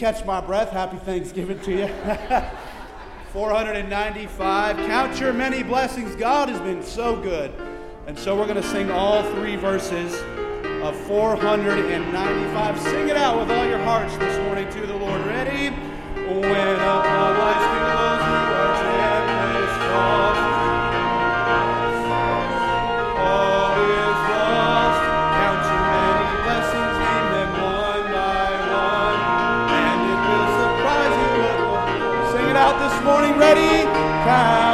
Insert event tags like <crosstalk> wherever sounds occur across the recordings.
catch my breath. Happy Thanksgiving to you. <laughs> 495. Count your many blessings. God has been so good. And so we're going to sing all three verses of 495. Sing it out with all your hearts this morning to the Lord. Ready? When morning. Ready? Count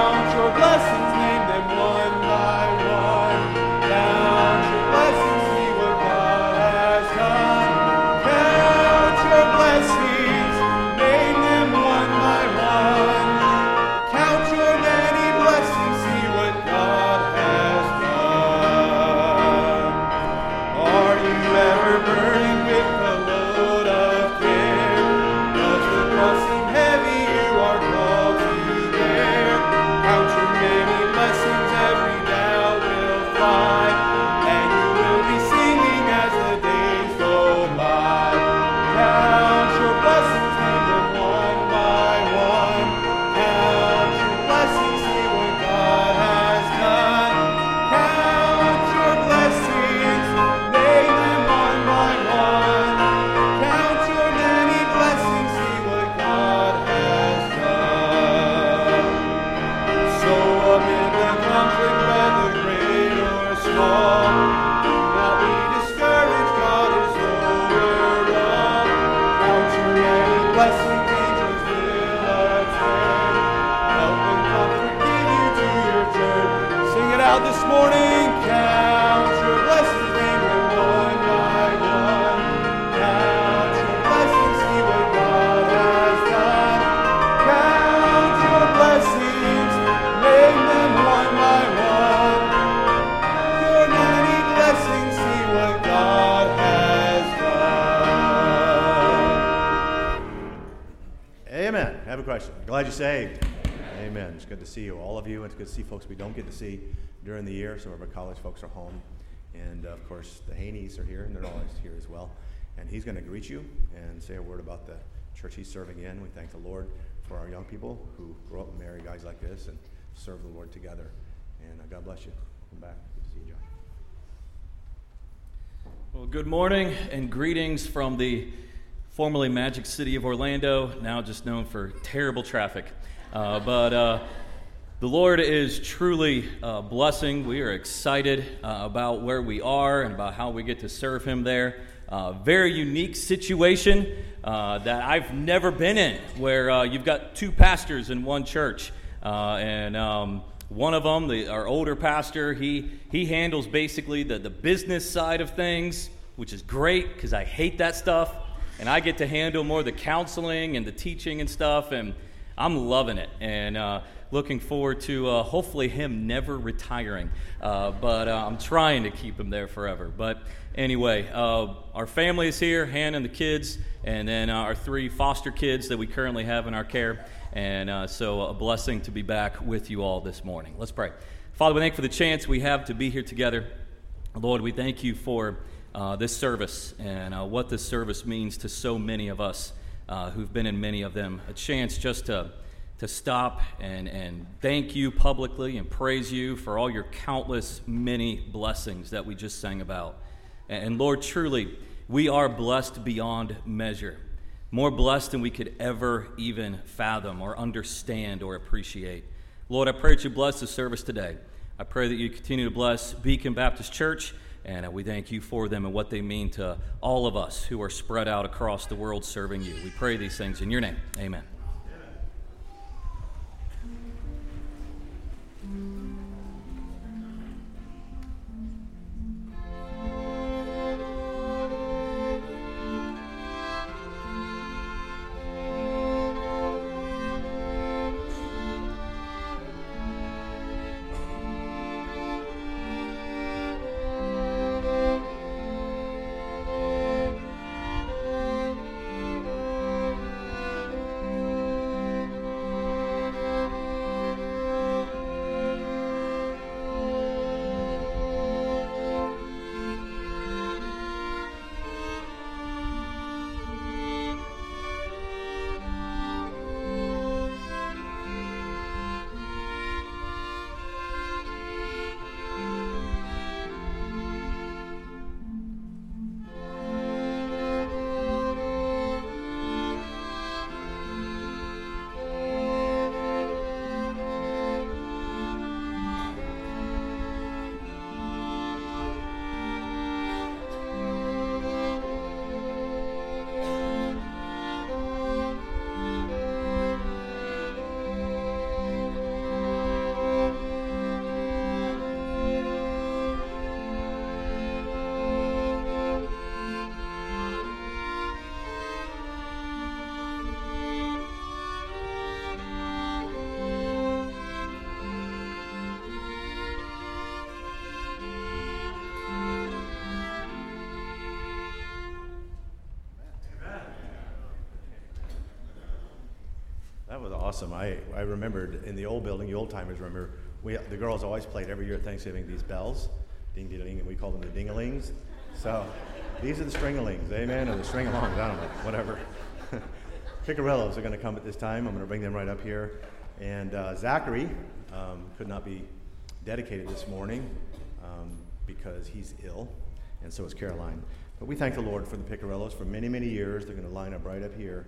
folks we don't get to see during the year. Some of our college folks are home. And uh, of course, the Haneys are here, and they're always here as well. And he's going to greet you and say a word about the church he's serving in. We thank the Lord for our young people who grow up and marry guys like this and serve the Lord together. And uh, God bless you. Come back. Good to see you, John. Well, good morning and greetings from the formerly Magic City of Orlando, now just known for terrible traffic. Uh, but uh, the Lord is truly uh, blessing. We are excited uh, about where we are and about how we get to serve Him there. Uh, very unique situation uh, that I've never been in, where uh, you've got two pastors in one church, uh, and um, one of them, the, our older pastor, he he handles basically the the business side of things, which is great because I hate that stuff, and I get to handle more the counseling and the teaching and stuff, and I'm loving it, and uh, looking forward to uh, hopefully him never retiring. Uh, but uh, I'm trying to keep him there forever. But anyway, uh, our family is here, Hannah and the kids, and then uh, our three foster kids that we currently have in our care. And uh, so a blessing to be back with you all this morning. Let's pray. Father, we thank you for the chance we have to be here together. Lord, we thank you for this service and what this service means to so many of us who've been in many of them. A chance just to, to stop and, and thank you publicly and praise you for all your countless many blessings that we just sang about. And, Lord, truly, we are blessed beyond measure, more blessed than we could ever even fathom or understand or appreciate. Lord, I pray that you bless the service today. I pray that you continue to bless Beacon Baptist Church, and uh, we thank you for them and what they mean to all of us who are spread out across the world serving you. We pray these things in your name. Amen. Awesome. I, I remembered in the old building, the old timers remember, we, the girls always played every year at Thanksgiving these bells, ding ding ding, and we called them the dingalings. So these are the stringalings, amen, or the string-alongs, I don't know, whatever. <laughs> Picarillos are going to come at this time. I'm going to bring them right up here. And uh, Zachary um, could not be dedicated this morning um, because he's ill, and so is Caroline. But we thank the Lord for the Picarillos for many, many years. They're going to line up right up here.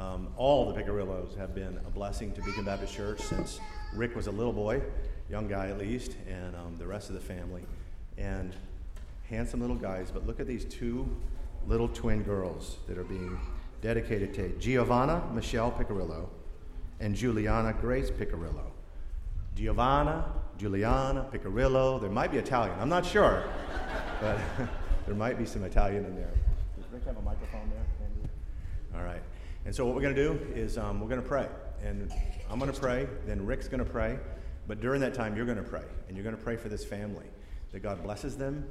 Um, all the Picarillos have been a blessing to Beacon Baptist Church since Rick was a little boy, young guy at least, and um, the rest of the family. And handsome little guys, but look at these two little twin girls that are being dedicated to Giovanna Michelle Picarillo and Juliana Grace Picarillo. Giovanna, Juliana Picarillo. There might be Italian. I'm not sure, but <laughs> there might be some Italian in there. Does Rick have a microphone there? Andrew? All right. And so what we're going to do is um, we're going to pray. And I'm going to pray, then Rick's going to pray. But during that time, you're going to pray. And you're going to pray for this family that God blesses them,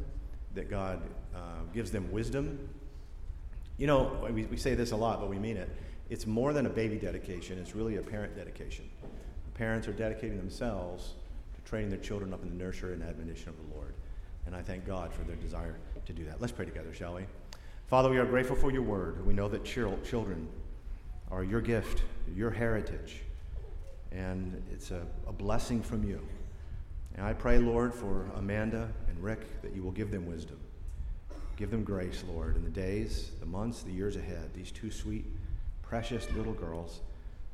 that God uh, gives them wisdom. You know, we, we say this a lot, but we mean it. It's more than a baby dedication, it's really a parent dedication. Parents are dedicating themselves to training their children up in the nurture and admonition of the Lord. And I thank God for their desire to do that. Let's pray together, shall we? Father, we are grateful for your word. We know that children are your gift, your heritage, and it's a, a blessing from you. And I pray, Lord, for Amanda and Rick that you will give them wisdom. Give them grace, Lord, in the days, the months, the years ahead. These two sweet, precious little girls,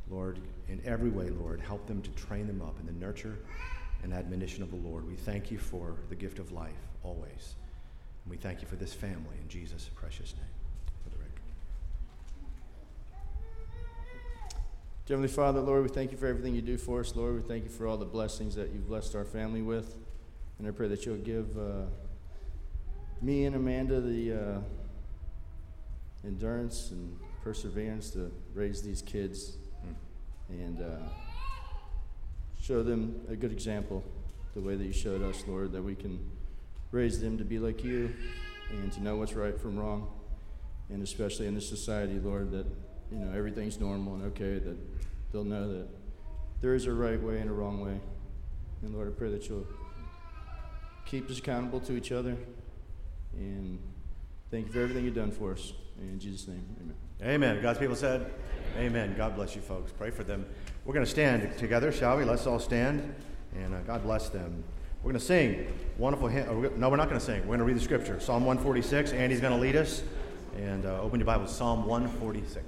Lord, in every way, Lord, help them to train them up in the nurture and admonition of the Lord. We thank you for the gift of life always. And we thank you for this family in Jesus' precious name. Heavenly Father, Lord, we thank you for everything you do for us, Lord. We thank you for all the blessings that you've blessed our family with. And I pray that you'll give uh, me and Amanda the uh, endurance and perseverance to raise these kids mm. and uh, show them a good example, the way that you showed us, Lord, that we can raise them to be like you and to know what's right from wrong. And especially in this society, Lord, that you know everything's normal and okay, that they'll know that there is a right way and a wrong way. And Lord, I pray that you'll keep us accountable to each other. And thank you for everything you've done for us. In Jesus' name, amen. Amen. God's people said, Amen. God bless you, folks. Pray for them. We're going to stand together, shall we? Let's all stand. And uh, God bless them. We're going to sing wonderful hymn. No, we're not going to sing. We're going to read the scripture. Psalm 146. Andy's going to lead us. And uh, open your Bible, Psalm 146.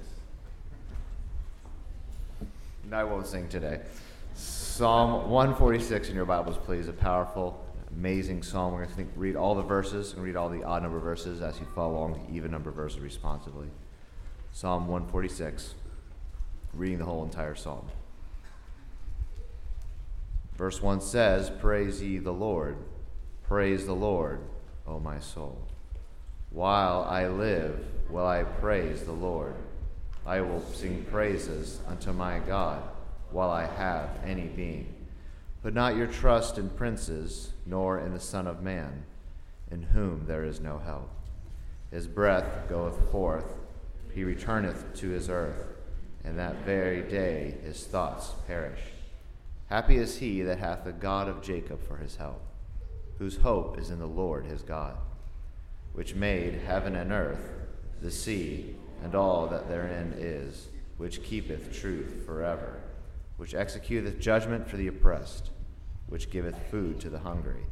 I won't sing today. Psalm 146 in your Bibles, please. A powerful, amazing psalm. We're going to read all the verses and read all the odd number verses as you follow along the even number verses responsibly. Psalm 146, reading the whole entire psalm. Verse 1 says, Praise ye the Lord. Praise the Lord, O my soul. While I live, will I praise the Lord. I will sing praises unto my God while I have any being. Put not your trust in princes, nor in the Son of Man, in whom there is no help. His breath goeth forth, he returneth to his earth, and that very day his thoughts perish. Happy is he that hath the God of Jacob for his help, whose hope is in the Lord his God, which made heaven and earth, the sea, and all that therein is, which keepeth truth forever, which executeth judgment for the oppressed, which giveth food to the hungry.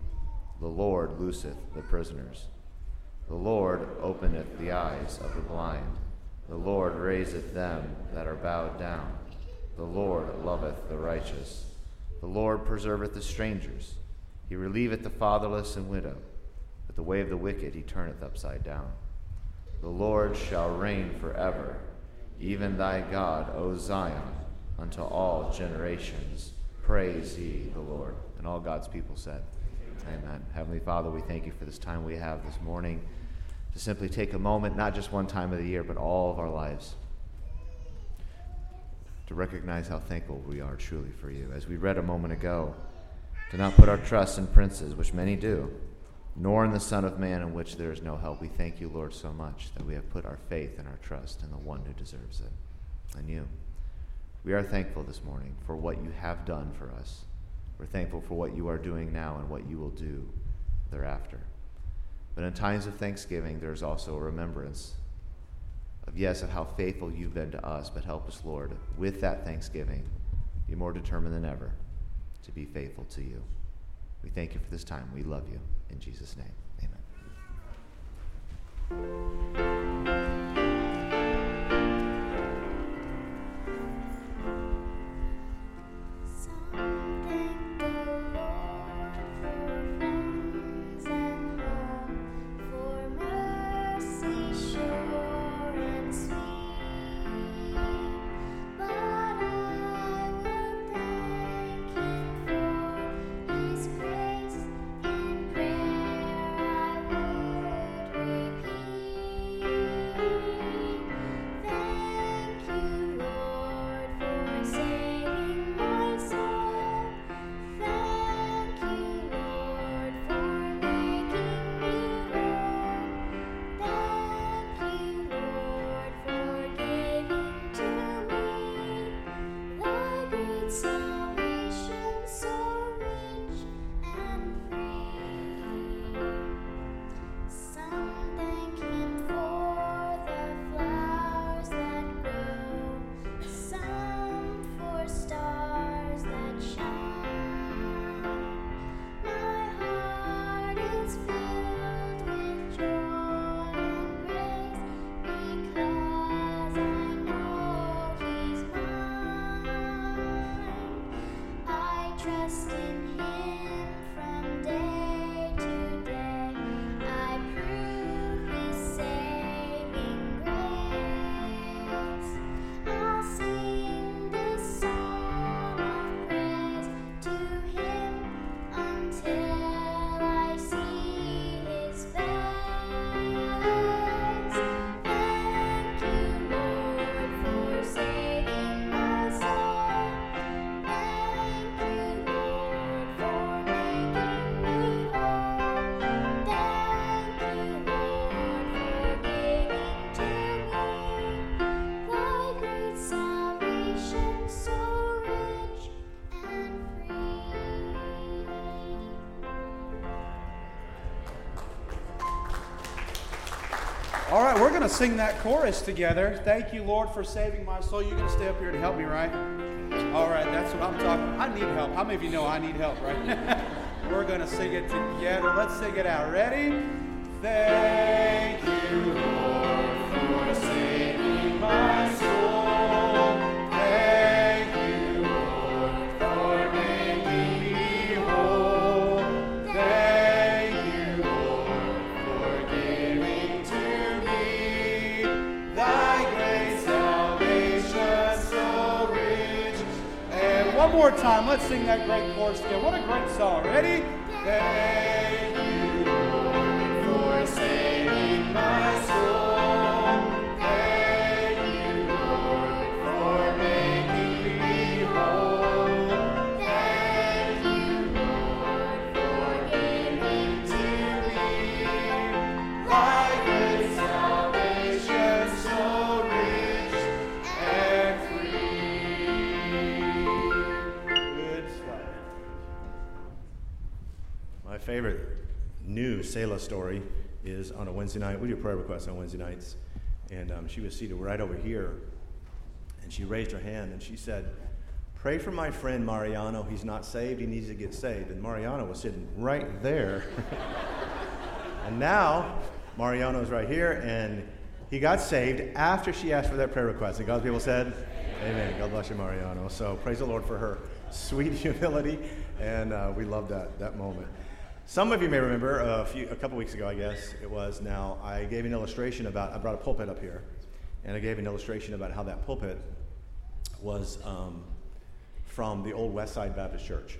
The Lord looseth the prisoners. The Lord openeth the eyes of the blind. The Lord raiseth them that are bowed down. The Lord loveth the righteous. The Lord preserveth the strangers. He relieveth the fatherless and widow. But the way of the wicked he turneth upside down. The Lord shall reign forever, even thy God, O Zion, unto all generations. Praise ye the Lord. And all God's people said, Amen. Heavenly Father, we thank you for this time we have this morning to simply take a moment, not just one time of the year, but all of our lives, to recognize how thankful we are truly for you. As we read a moment ago, to not put our trust in princes, which many do nor in the Son of Man, in which there is no help. We thank you, Lord, so much that we have put our faith and our trust in the one who deserves it, in you. We are thankful this morning for what you have done for us. We're thankful for what you are doing now and what you will do thereafter. But in times of thanksgiving, there's also a remembrance of, yes, of how faithful you've been to us, but help us, Lord, with that thanksgiving, be more determined than ever to be faithful to you. We thank you for this time. We love you. In Jesus' name, amen. Sing that chorus together. Thank you, Lord, for saving my soul. You're going to stay up here to help me, right? All right, that's what I'm talking I need help. How many of you know I need help, right? <laughs> we're going to sing it together. Let's sing it out. Ready? Thank you, time. Let's sing that great chorus again. What a great song. Ready? Selah story is on a Wednesday night. We do prayer requests on Wednesday nights. And um, she was seated right over here. And she raised her hand and she said, Pray for my friend Mariano. He's not saved. He needs to get saved. And Mariano was sitting right there. <laughs> and now Mariano is right here and he got saved after she asked for that prayer request. And God's people said, Amen. God bless you, Mariano. So praise the Lord for her sweet <laughs> humility. And uh, we love that, that moment. Some of you may remember a, few, a couple weeks ago, I guess it was now, I gave an illustration about, I brought a pulpit up here, and I gave an illustration about how that pulpit was um, from the old West Side Baptist Church.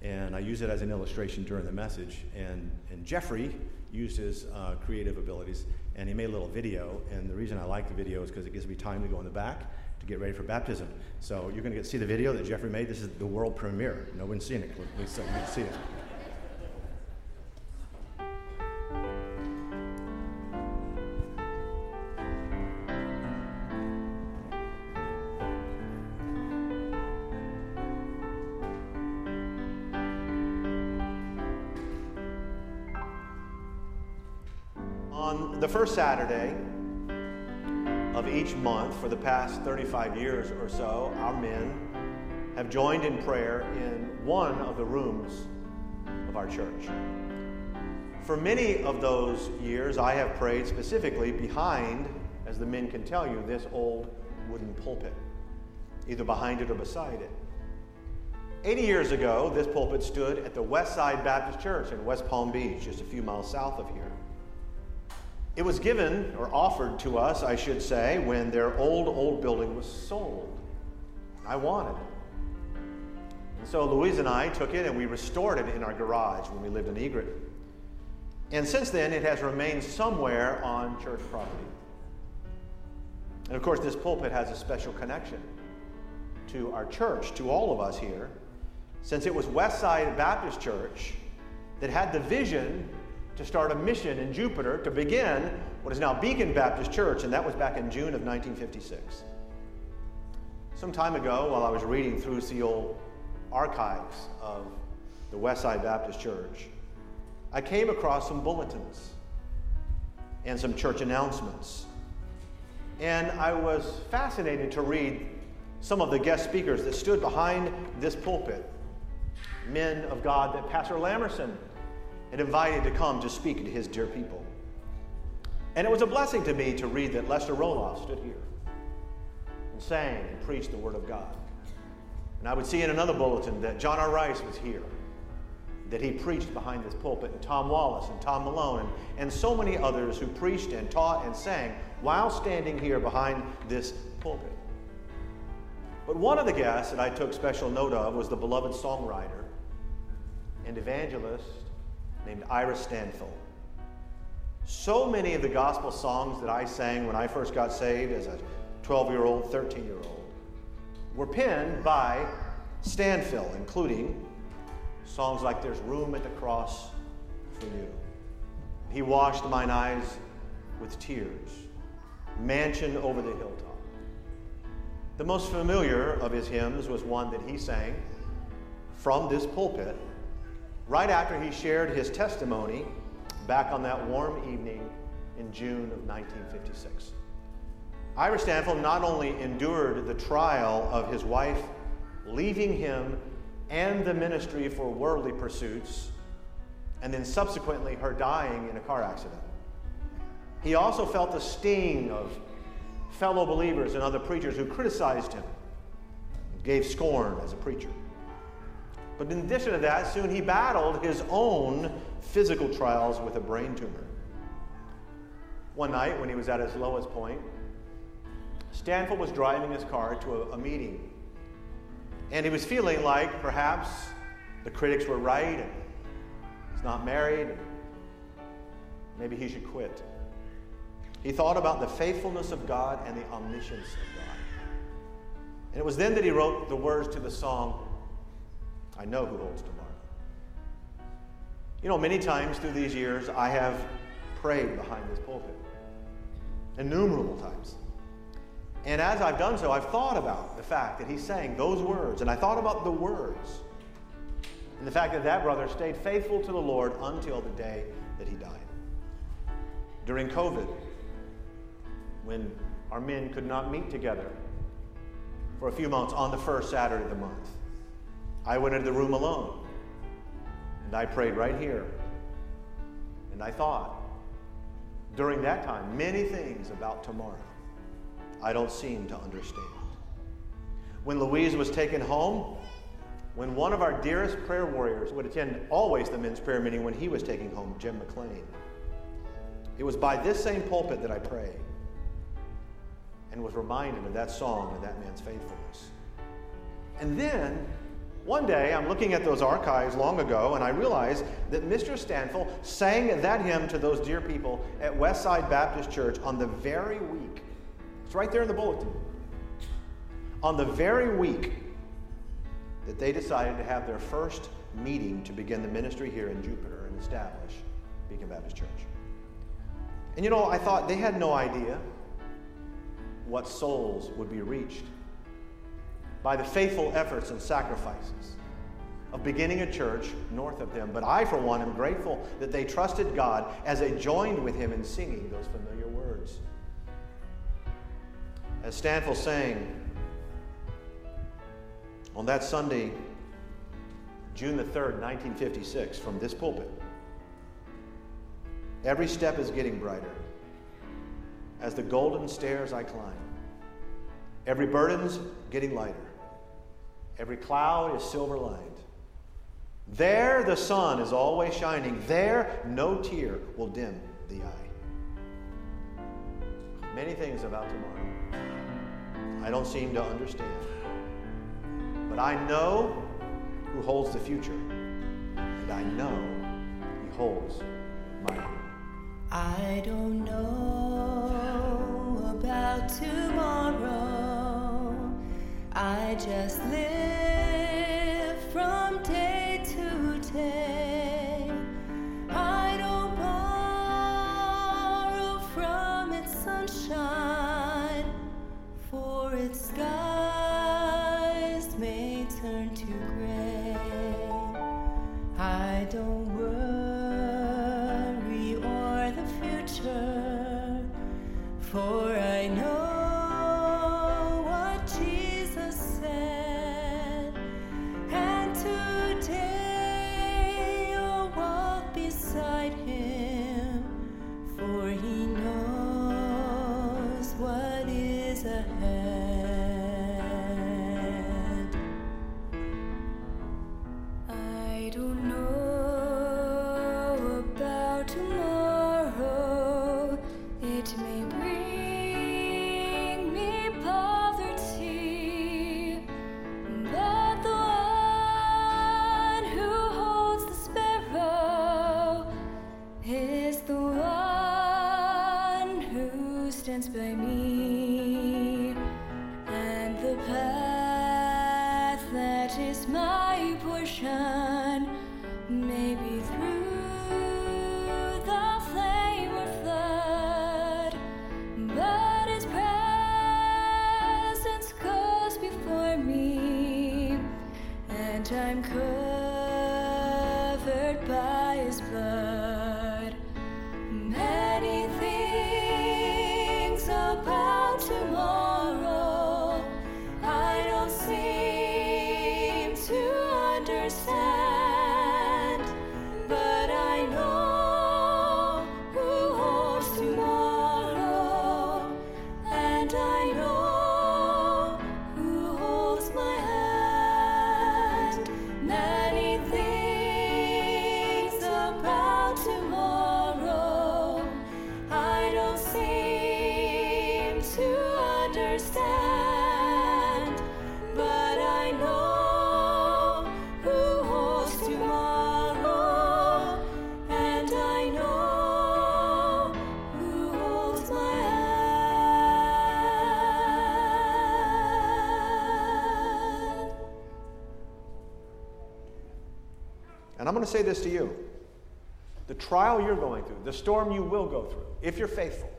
And I used it as an illustration during the message. And, and Jeffrey used his uh, creative abilities, and he made a little video. And the reason I like the video is because it gives me time to go in the back to get ready for baptism. So you're going to get see the video that Jeffrey made. This is the world premiere. No one's seen it. Please see it. The first Saturday of each month for the past 35 years or so, our men have joined in prayer in one of the rooms of our church. For many of those years, I have prayed specifically behind, as the men can tell you, this old wooden pulpit, either behind it or beside it. 80 years ago, this pulpit stood at the West Side Baptist Church in West Palm Beach, just a few miles south of here. It was given, or offered to us, I should say, when their old, old building was sold. I wanted it. And so Louise and I took it and we restored it in our garage when we lived in Egret. And since then, it has remained somewhere on church property. And of course, this pulpit has a special connection to our church, to all of us here, since it was Westside Baptist Church that had the vision to start a mission in Jupiter to begin what is now Beacon Baptist Church, and that was back in June of 1956. Some time ago, while I was reading through the old archives of the Westside Baptist Church, I came across some bulletins and some church announcements. And I was fascinated to read some of the guest speakers that stood behind this pulpit, men of God that Pastor Lamerson had invited to come to speak to his dear people. And it was a blessing to me to read that Lester Roloff stood here and sang and preached the Word of God. And I would see in another bulletin that John R. Rice was here, that he preached behind this pulpit, and Tom Wallace and Tom Malone, and, and so many others who preached and taught and sang while standing here behind this pulpit. But one of the guests that I took special note of was the beloved songwriter and evangelist named Ira Stanfill. So many of the gospel songs that I sang when I first got saved as a 12 year old, 13 year old were penned by Stanfill, including songs like There's Room at the Cross for You. He washed mine eyes with tears, Mansion over the hilltop. The most familiar of his hymns was one that he sang from this pulpit right after he shared his testimony back on that warm evening in June of 1956. Ira Stanfill not only endured the trial of his wife leaving him and the ministry for worldly pursuits, and then subsequently her dying in a car accident. He also felt the sting of fellow believers and other preachers who criticized him, gave scorn as a preacher. But in addition to that, soon he battled his own physical trials with a brain tumor. One night, when he was at his lowest point, Stanfill was driving his car to a, a meeting. And he was feeling like perhaps the critics were right and he's not married. and Maybe he should quit. He thought about the faithfulness of God and the omniscience of God. And it was then that he wrote the words to the song, I know who holds tomorrow. You know, many times through these years, I have prayed behind this pulpit, innumerable times. And as I've done so, I've thought about the fact that he's saying those words, and I thought about the words, and the fact that that brother stayed faithful to the Lord until the day that he died. During COVID, when our men could not meet together for a few months on the first Saturday of the month, I went into the room alone and I prayed right here. And I thought during that time many things about tomorrow I don't seem to understand. When Louise was taken home, when one of our dearest prayer warriors would attend always the men's prayer meeting when he was taking home, Jim McLean, it was by this same pulpit that I prayed and was reminded of that song and that man's faithfulness. And then one day, I'm looking at those archives long ago, and I realize that Mr. Stanfill sang that hymn to those dear people at Westside Baptist Church on the very week. It's right there in the bulletin. On the very week that they decided to have their first meeting to begin the ministry here in Jupiter and establish Beacon Baptist Church. And you know, I thought they had no idea what souls would be reached by the faithful efforts and sacrifices of beginning a church north of them. But I, for one, am grateful that they trusted God as they joined with him in singing those familiar words. As Stanfill sang on that Sunday, June the 3rd, 1956, from this pulpit, every step is getting brighter as the golden stairs I climb. Every burden's getting lighter. Every cloud is silver lined. There the sun is always shining. There no tear will dim the eye. Many things about tomorrow I don't seem to understand. But I know who holds the future, and I know he holds my I don't know about tomorrow. I just live ahead. Going to say this to you. The trial you're going through, the storm you will go through, if you're faithful,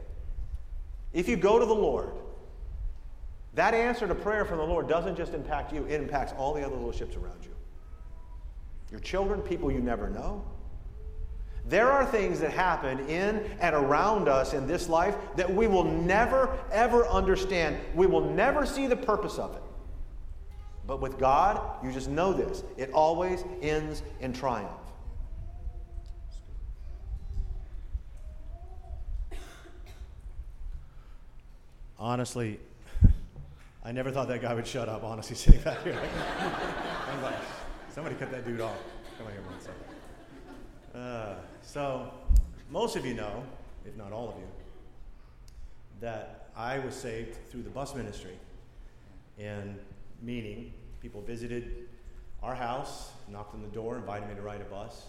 if you go to the Lord, that answer to prayer from the Lord doesn't just impact you, it impacts all the other little ships around you. Your children, people you never know. There are things that happen in and around us in this life that we will never, ever understand. We will never see the purpose of it. But with God, you just know this it always ends in triumph. Honestly, <laughs> I never thought that guy would shut up, honestly, <laughs> sitting back here. I'm like, somebody cut that dude off. Come on here one second. Uh, so, most of you know, if not all of you, that I was saved through the bus ministry. And meaning, people visited our house, knocked on the door, invited me to ride a bus,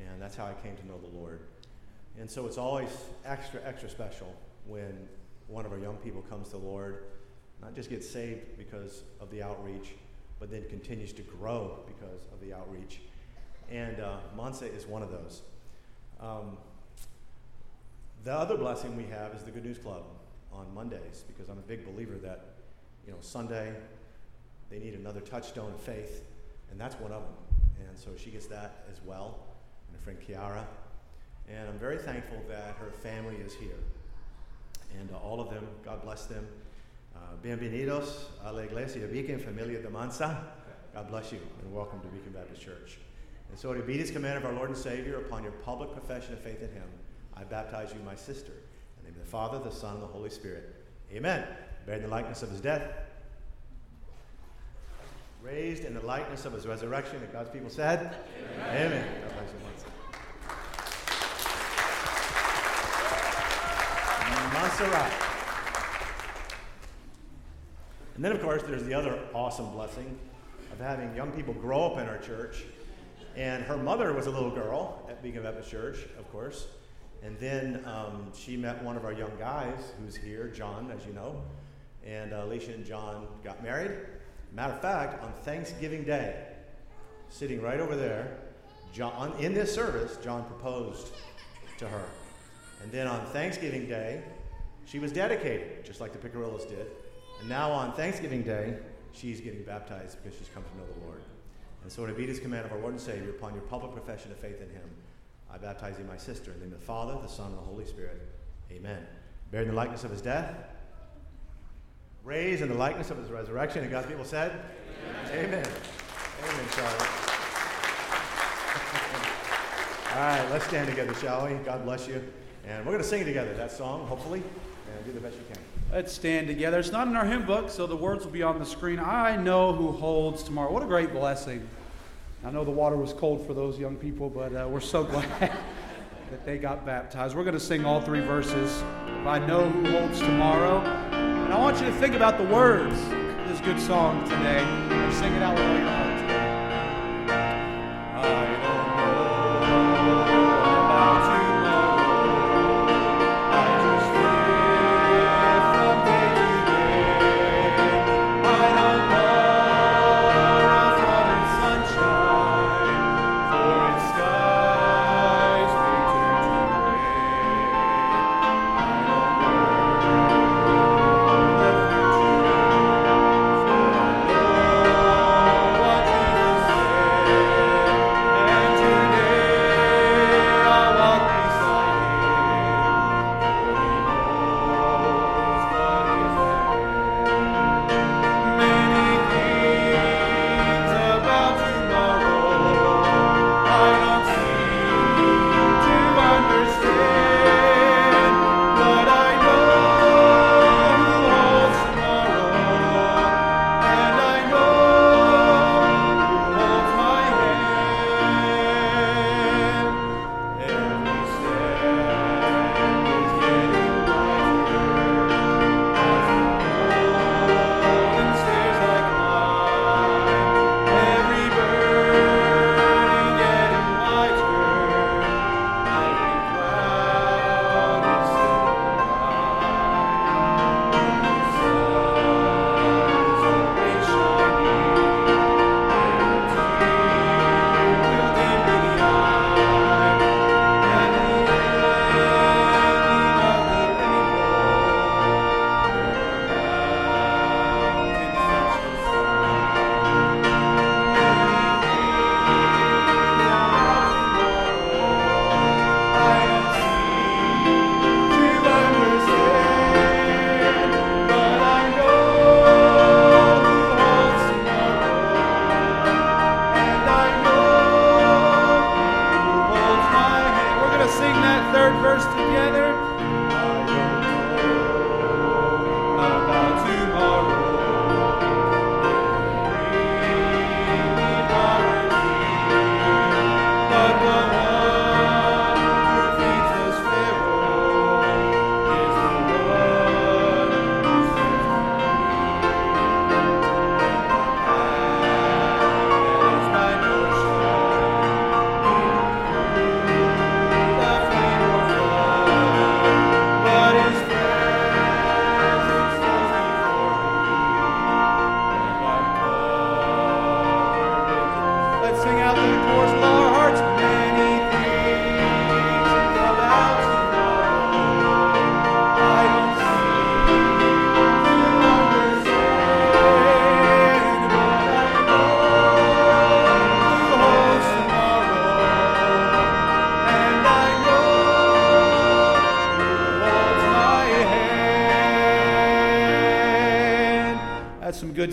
and that's how I came to know the Lord. And so it's always extra, extra special when one of our young people comes to the Lord, not just gets saved because of the outreach, but then continues to grow because of the outreach. And uh, Monse is one of those. Um, the other blessing we have is the Good News Club on Mondays because I'm a big believer that, you know, Sunday they need another touchstone of faith, and that's one of them. and so she gets that as well, and her friend Kiara. And I'm very thankful that her family is here. And uh, all of them, God bless them. Uh, bienvenidos a la Iglesia Beacon Familia de Monse. God bless you, and welcome to Beacon Baptist Church. And so, to obedience command of our Lord and Savior, upon your public profession of faith in Him, I baptize you, my sister, in the name of the Father, the Son, and the Holy Spirit. Amen. Bearing the likeness of His death, raised in the likeness of His resurrection, and God's people said, Amen. Amen. God bless you, Monse. Montserrat. And then, of course, there's the other awesome blessing of having young people grow up in our church. And her mother was a little girl at Beacon Baptist Church, of course. And then um, she met one of our young guys who's here, John, as you know. And uh, Alicia and John got married. Matter of fact, on Thanksgiving Day, sitting right over there, John, in this service, John proposed to her. And then on Thanksgiving Day, she was dedicated, just like the Picarillos did. And now on Thanksgiving Day, she's getting baptized because she's come to know the Lord. And so, in obedience command of our Lord and Savior, upon your public profession of faith in Him, I baptize you, my sister, in the name of the Father, the Son, and the Holy Spirit. Amen. Bearing the likeness of His death, raised in the likeness of His resurrection, and God's people said, Amen. Amen, Amen. <laughs> All right, let's stand together, shall we? God bless you. And we're going to sing together that song, hopefully, and do the best you can. Let's stand together. It's not in our hymn book, so the words will be on the screen. I know who holds tomorrow. What a great blessing. I know the water was cold for those young people, but uh, we're so <laughs> glad that they got baptized. We're going to sing all three verses. I know who holds tomorrow. I want you to think about the words of this good song today. Sing it out heart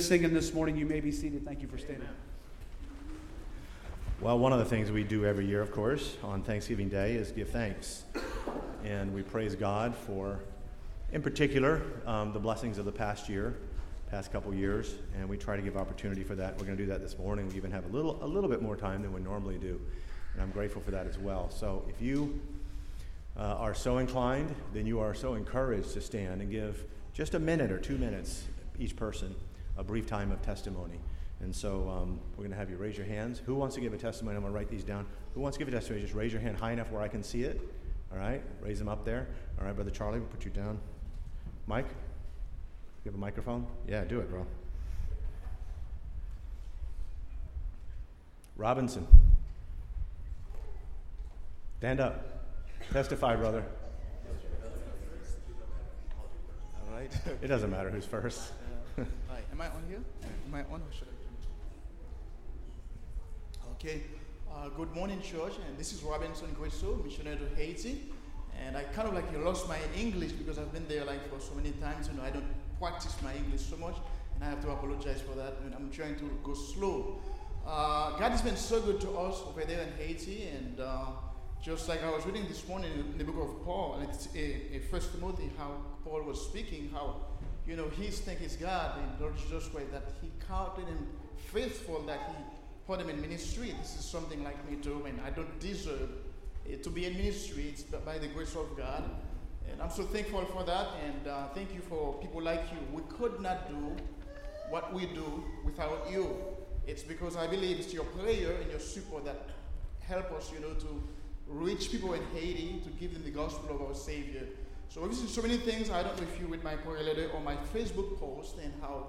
singing this morning. You may be seated. Thank you for standing. Well, one of the things we do every year, of course, on Thanksgiving Day is give thanks. And we praise God for, in particular, um, the blessings of the past year, past couple years. And we try to give opportunity for that. We're going to do that this morning. We even have a little, a little bit more time than we normally do. And I'm grateful for that as well. So if you uh, are so inclined, then you are so encouraged to stand and give just a minute or two minutes, each person, a brief time of testimony. And so um, we're going to have you raise your hands. Who wants to give a testimony? I'm going to write these down. Who wants to give a testimony? Just raise your hand high enough where I can see it. All right? Raise them up there. All right, Brother Charlie, we'll put you down. Mike? You have a microphone? Yeah, do it, bro. Robinson. Stand up. Testify, brother. All right. <laughs> It doesn't matter who's first. Hi. Am I on here? Am I on or should I? Okay. Uh, good morning, church. And this is Robinson Guesso, missionary to Haiti. And I kind of like lost my English because I've been there like for so many times. You know, I don't practice my English so much, and I have to apologize for that. And I'm trying to go slow. Uh, God has been so good to us over there in Haiti, and uh, just like I was reading this morning in the book of Paul, and it's a, a First Timothy, how Paul was speaking, how you know he's thank his God in Lord Jesus way that He counted him faithful, that He put him in ministry. This is something like me too, and I don't deserve to be in ministry. It's by the grace of God, and I'm so thankful for that. And uh, thank you for people like you. We could not do what we do without you. It's because I believe it's your prayer and your support that help us, you know, to reach people in Haiti, to give them the gospel of our Savior. So we've seen so many things. I don't know if you read my letter or my Facebook post and how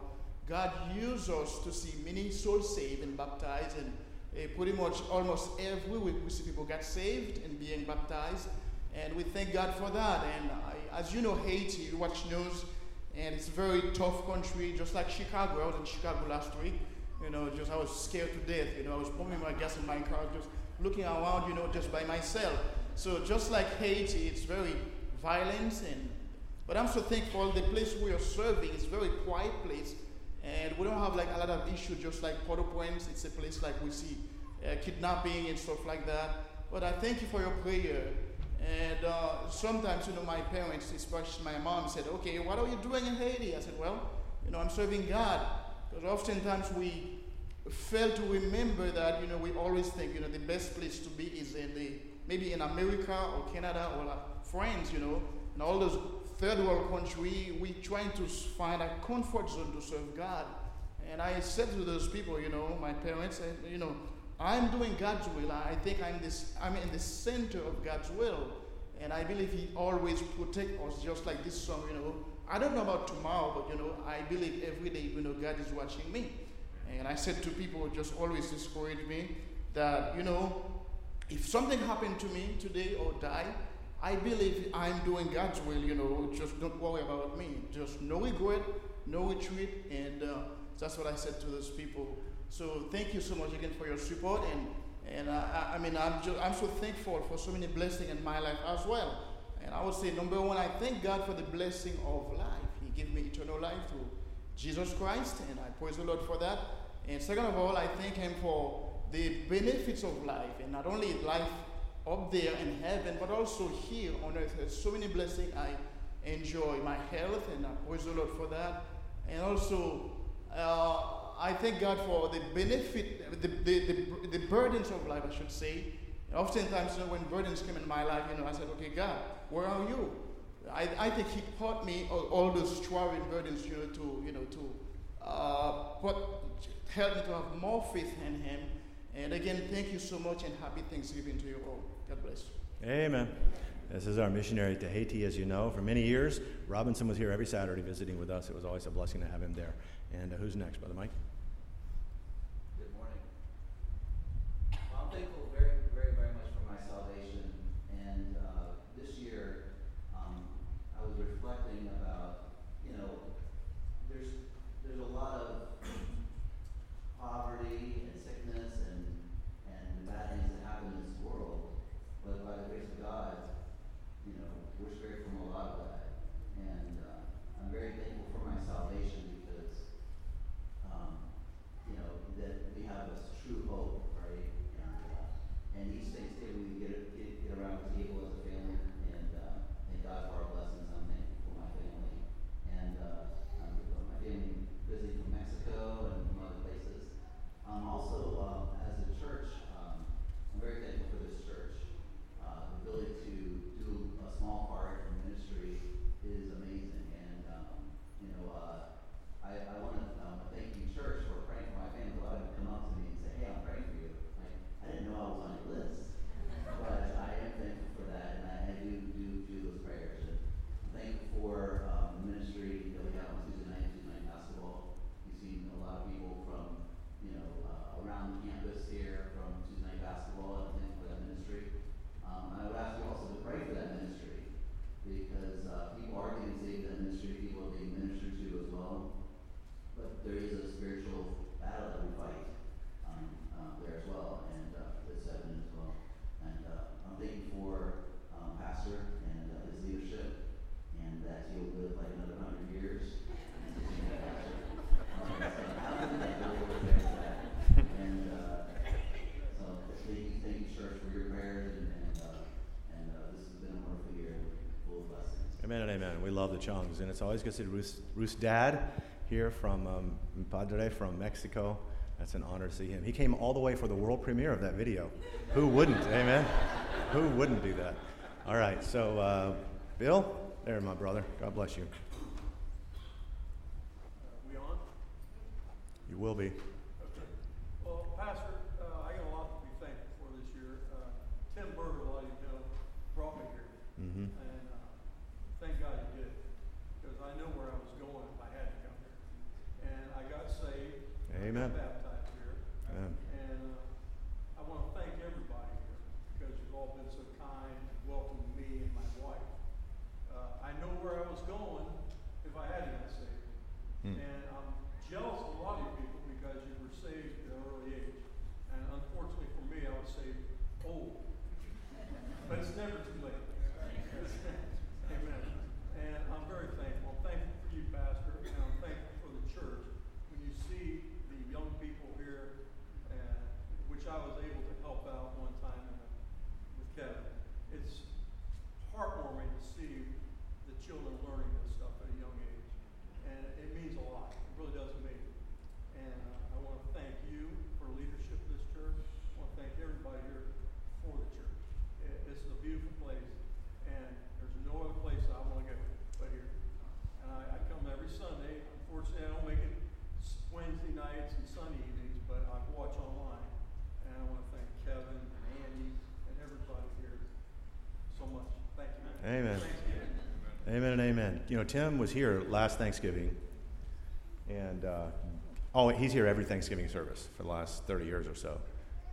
God used us to see many souls saved and baptized and uh, pretty much almost every week we see people get saved and being baptized. And we thank God for that. And I, as you know, Haiti, you watch news, and it's a very tough country, just like Chicago. I was in Chicago last week. You know, just I was scared to death. You know, I was pumping my gas in my car, just looking around, you know, just by myself. So just like Haiti, it's very violent and but I'm so thankful the place we are serving is very quiet place and we don't have like a lot of issues just like Port-au-Prince. It's a place like we see uh, kidnapping and stuff like that. But I thank you for your prayer. And uh, sometimes, you know, my parents, especially my mom, said, "Okay, what are you doing in Haiti?" I said, "Well, you know, I'm serving God." Because oftentimes we fail to remember that, you know, we always think, you know, the best place to be is in the maybe in America or Canada or France, you know, and all those third world country. We trying to find a comfort zone to serve God. And I said to those people, you know, my parents, and, you know, I'm doing God's will. I think I'm this. I'm in the center of God's will, and I believe He always protect us, just like this song. You know, I don't know about tomorrow, but you know, I believe every day, you know, God is watching me. And I said to people, just always discourage me that you know, if something happened to me today or die, I believe I'm doing God's will. You know, just don't worry about me. Just no regret, no retreat, and uh, that's what I said to those people. So thank you so much again for your support, and and I, I mean I'm just I'm so thankful for so many blessings in my life as well. And I would say number one, I thank God for the blessing of life. He gave me eternal life through Jesus Christ, and I praise the Lord for that. And second of all, I thank Him for the benefits of life, and not only life up there in heaven, but also here on earth. There's so many blessings I enjoy. My health, and I praise the Lord for that. And also, uh, I thank God for the benefit, the, the, the, the burdens of life, I should say. Oftentimes, you know, when burdens come in my life, you know, I said, okay, God, where are you? I, I think He taught me all, all those traveling burdens, you know, to, you know, to uh, put, help me to have more faith in Him. And again, thank you so much and happy Thanksgiving to you all. God bless. Amen. This is our missionary to Haiti, as you know. For many years, Robinson was here every Saturday visiting with us. It was always a blessing to have him there. And uh, who's next, Brother Mike? Good morning. Well, I'm thankful very, very, very much for my salvation. And uh, this year, um, I was reflecting about, you know, there's there's a lot of poverty Amen and amen. We love the Chungs, and it's always good to see Ruth's, Ruth's dad here from um, Padre from Mexico. That's an honor to see him. He came all the way for the world premiere of that video. Who wouldn't? Amen. Who wouldn't do that? All right. So, uh, Bill, there, my brother. God bless you. We on? You will be. Okay. Well, Pastor, uh, I got a lot to be thankful for this year. Uh, Tim Berger, a lot of you know, brought me here. Mm-hmm. And uh, thank God he did, because I know where I was going if I had to come here. And I got saved. I got Amen. baptized here. Amen. And uh, I want to thank everybody here, because you've all been so kind and welcomed me and my wife. Uh, I know where I was going if I hadn't got saved. Hmm. And I'm jealous of a lot of you people because you were saved at an early age. And unfortunately for me, I was saved old. But it's never too late. Amen. And I'm very thankful. I'm thankful for you, Pastor, and I'm thankful for the church. When you see the young people here, and, which I was able to help out one time uh, with Kevin, it's heartwarming to see the children learning this stuff at a young age. And it means a lot. It really does to me. And uh, I want to thank you for leadership of this church. I want to thank everybody here for the church. It, this is a beautiful place, and there's no other place I want to go but here. And I, I come every Sunday. Unfortunately, I don't make it s- Wednesday nights and Sunday evenings, but I watch online. And I want to thank Kevin and Andy and everybody here so much. Thank you. Amen. Thanksgiving. And. You know, Tim was here last Thanksgiving, and uh, oh, he's here every Thanksgiving service for the last 30 years or so,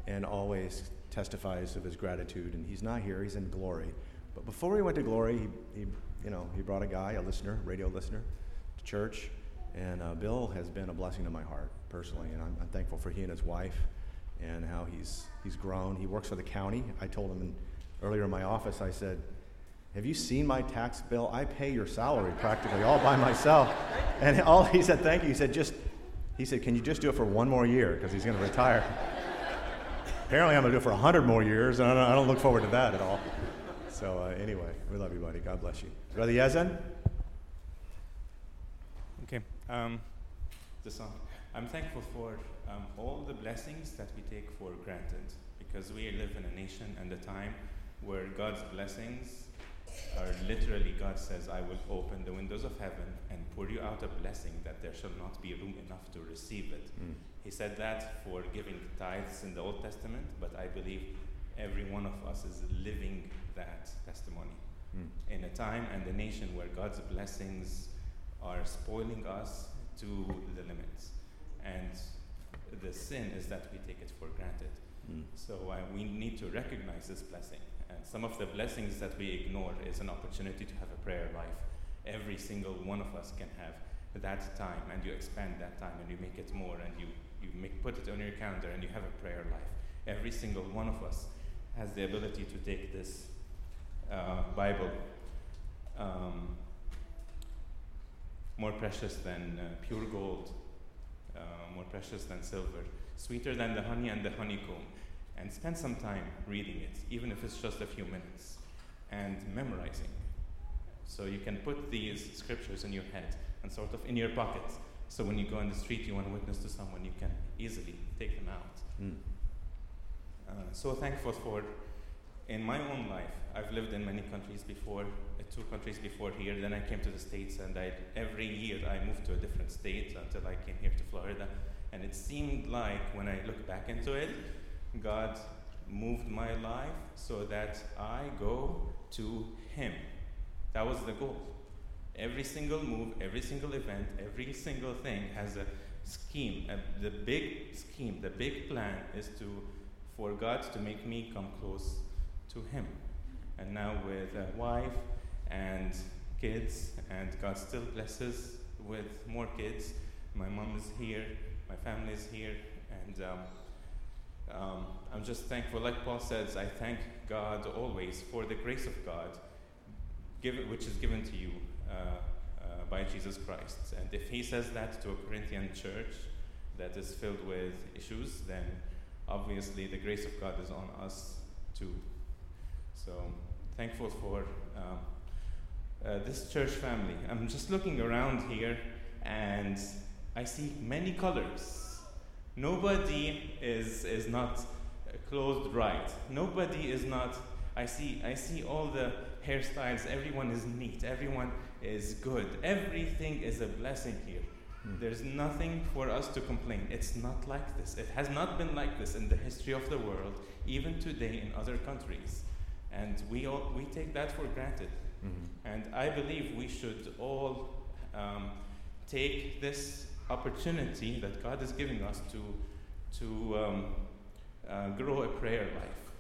and always testifies of his gratitude. And he's not here; he's in glory. But before he went to glory, he, he you know, he brought a guy, a listener, radio listener, to church, and uh, Bill has been a blessing to my heart personally, and I'm, I'm thankful for he and his wife, and how he's he's grown. He works for the county. I told him in, earlier in my office, I said. Have you seen my tax bill? I pay your salary practically all by myself. And all he said, thank you. He said, just, he said, can you just do it for one more year? Because he's going to retire. Apparently, I'm going to do it for 100 more years, and I don't, I don't look forward to that at all. So, uh, anyway, we love you, buddy. God bless you. Brother Yazan? Okay. Um, the song. I'm thankful for um, all the blessings that we take for granted because we live in a nation and a time where God's blessings are literally, God says, I will open the windows of heaven and pour you out a blessing that there shall not be room enough to receive it. Mm. He said that for giving tithes in the Old Testament, but I believe every one of us is living that testimony Mm. in a time and a nation where God's blessings are spoiling us to the limits. And the sin is that we take it. So uh, we need to recognize this blessing. And some of the blessings that we ignore is an opportunity to have a prayer life. Every single one of us can have that time, and you expand that time, and you make it more, and you, you make, put it on your calendar, and you have a prayer life. Every single one of us has the ability to take this uh, Bible, um, more precious than uh, pure gold, uh, more precious than silver, sweeter than the honey and the honeycomb, and spend some time reading it, even if it's just a few minutes, and memorizing. So you can put these scriptures in your head and sort of in your pocket. So when you go on the street, you want to witness to someone, you can easily take them out. Mm. Uh, so thankful for in my own life i've lived in many countries before uh, two countries before here then i came to the states and I, every year i moved to a different state until i came here to florida and it seemed like when i look back into it god moved my life so that i go to him that was the goal every single move every single event every single thing has a scheme uh, the big scheme the big plan is to for God to make me come close to Him. And now with a wife and kids, and God still blesses with more kids. My mom is here, my family is here, and um, um, I'm just thankful. Like Paul says, I thank God always for the grace of God, which is given to you uh, uh, by Jesus Christ. And if He says that to a Corinthian church that is filled with issues, then obviously the grace of God is on us too. So thankful for um, uh, this church family. I'm just looking around here and I see many colors. Nobody is, is not clothed right. Nobody is not. I see, I see all the hairstyles. Everyone is neat. Everyone is good. Everything is a blessing here. There's nothing for us to complain. It's not like this. It has not been like this in the history of the world, even today in other countries. And we, all, we take that for granted. And I believe we should all um, take this opportunity that God is giving us to, to um, uh, grow a prayer life.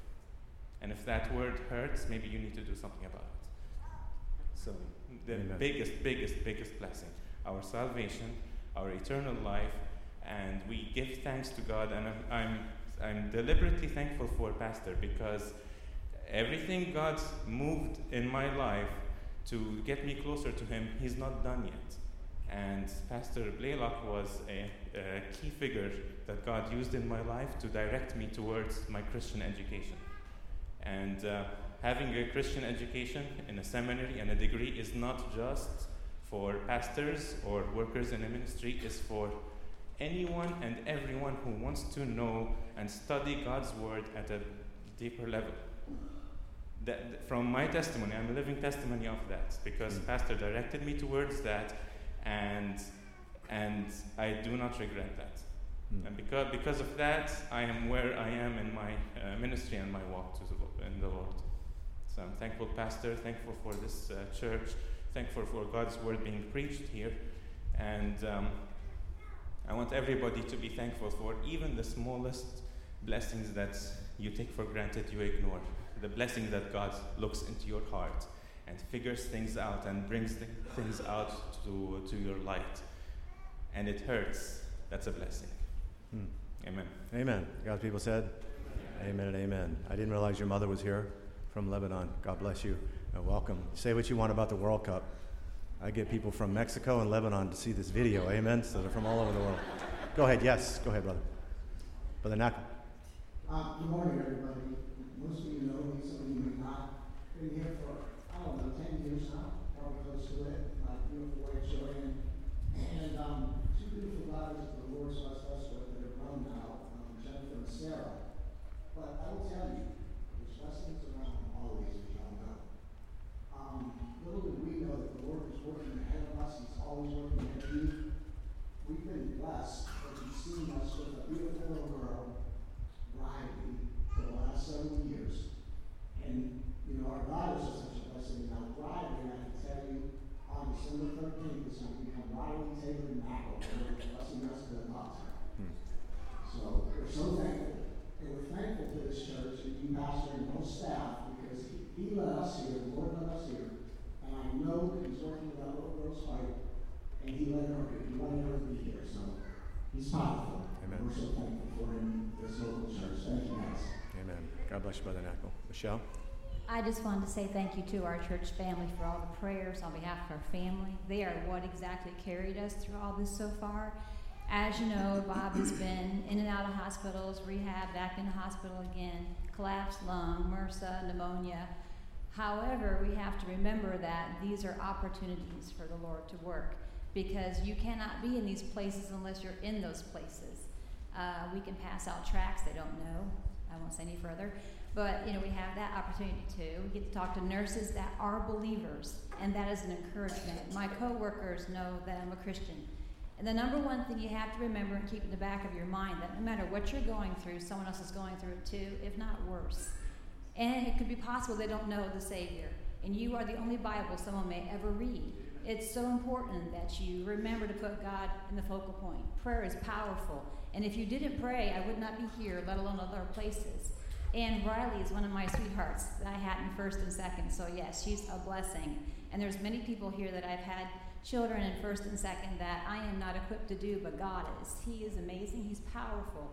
And if that word hurts, maybe you need to do something about it. So, the Amen. biggest, biggest, biggest blessing our salvation, our eternal life, and we give thanks to God. And I'm, I'm, I'm deliberately thankful for Pastor because everything God's moved in my life to get me closer to Him, He's not done yet. And Pastor Blaylock was a, a key figure that God used in my life to direct me towards my Christian education. And uh, having a Christian education in a seminary and a degree is not just for pastors or workers in a ministry, it's for anyone and everyone who wants to know and study God's Word at a deeper level. That, from my testimony, I'm a living testimony of that because Mm. Pastor directed me towards that, and and I do not regret that. Mm. And because because of that, I am where I am in my uh, ministry and my walk to the, in the Lord. So I'm thankful, Pastor. Thankful for this uh, church. Thankful for God's word being preached here, and um, I want everybody to be thankful for even the smallest blessings that you take for granted, you ignore. The blessing that God looks into your heart and figures things out and brings th- things out to, to your light. And it hurts. That's a blessing. Hmm. Amen. Amen. God's people said, Amen and amen. I didn't realize your mother was here from Lebanon. God bless you. Uh, welcome. Say what you want about the World Cup. I get people from Mexico and Lebanon to see this video. Amen. So they're from all over the world. Go ahead. Yes. Go ahead, brother. Brother Knuckle. Uh, good morning, everybody. Most of you know me, some of you may not. Been here for, I don't know, ten years now, probably close to it. My beautiful wife Joanne, and um, two beautiful daughters that the Lord's blessed us with that are grown now, um, Jennifer and Sarah. But I will tell you, there's blessings around always, as y'all know. Um, little did we know that the Lord was working ahead of us. He's always working ahead of you. We've been blessed, as you've seen us with a beautiful little girl, Riley for the last several years. And, you know, our daughters are such a blessing. Now, Riley, I can tell you, on December thirteenth is going to become Riley Taylor Knackle, blessing us to the altar. So, we're so thankful. And we're thankful to this church and you, Pastor, and whole staff, because he, he led us here, the Lord led us here. And I know that he's working with that little girl's fight, and he led her here, he wanted her to be here, so he's powerful. Amen. We're so thankful for him, this local church. Thank you, guys. Bless Knuckle. Michelle? I just wanted to say thank you to our church family for all the prayers on behalf of our family. They are what exactly carried us through all this so far. As you know, Bob has been in and out of hospitals, rehab, back in the hospital again, collapsed lung, MRSA, pneumonia. However, we have to remember that these are opportunities for the Lord to work because you cannot be in these places unless you're in those places. Uh, we can pass out tracts, they don't know. I won't say any further. But, you know, we have that opportunity too. We get to talk to nurses that are believers, and that is an encouragement. My coworkers know that I'm a Christian. And the number one thing you have to remember and keep in the back of your mind that no matter what you're going through, someone else is going through it too, if not worse. And it could be possible they don't know the Savior. And you are the only Bible someone may ever read. It's so important that you remember to put God in the focal point. Prayer is powerful. And if you didn't pray, I would not be here, let alone other places. And Riley is one of my sweethearts that I had in first and second. So yes, she's a blessing. And there's many people here that I've had children in first and second that I am not equipped to do, but God is. He is amazing. He's powerful.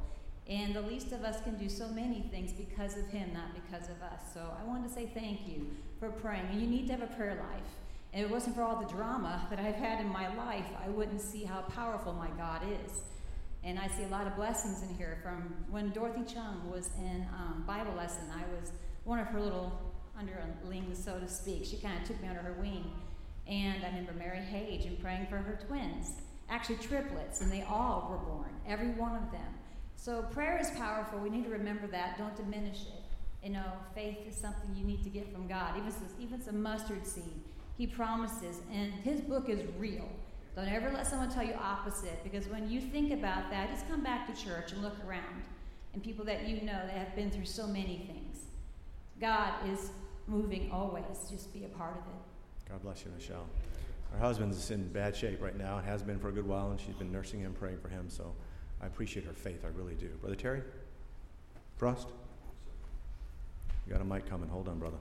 And the least of us can do so many things because of him, not because of us. So I want to say thank you for praying. And you need to have a prayer life. And if it wasn't for all the drama that I've had in my life, I wouldn't see how powerful my God is. And I see a lot of blessings in here from when Dorothy Chung was in um, Bible lesson. I was one of her little underlings, so to speak. She kind of took me under her wing. And I remember Mary Hage and praying for her twins, actually triplets, and they all were born, every one of them. So prayer is powerful. We need to remember that. Don't diminish it. You know, faith is something you need to get from God. Even even some mustard seed, He promises, and His book is real. Don't ever let someone tell you opposite, because when you think about that, just come back to church and look around, and people that you know that have been through so many things. God is moving always. Just be a part of it. God bless you, Michelle. Her husband's in bad shape right now and has been for a good while, and she's been nursing him, praying for him. So I appreciate her faith. I really do. Brother Terry? Frost? You got a mic coming. Hold on, brother.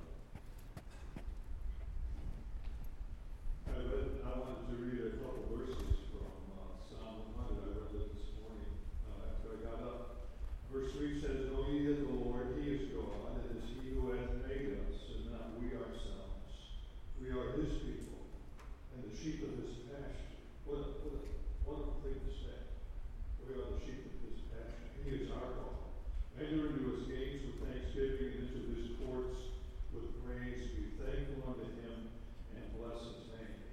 I I wanted to read a couple verses from uh, Psalm 100. I read it this morning uh, after I got up. Verse 3 says, Know ye that the Lord, He is God, and it is He who hath made us, and not we ourselves. We are His people, and the sheep of His pasture. What a, what a wonderful thing to say. We are the sheep of His pasture. He is our God. Enter into His gates with thanksgiving, and into His courts with praise. Be thankful unto Him, and bless His name.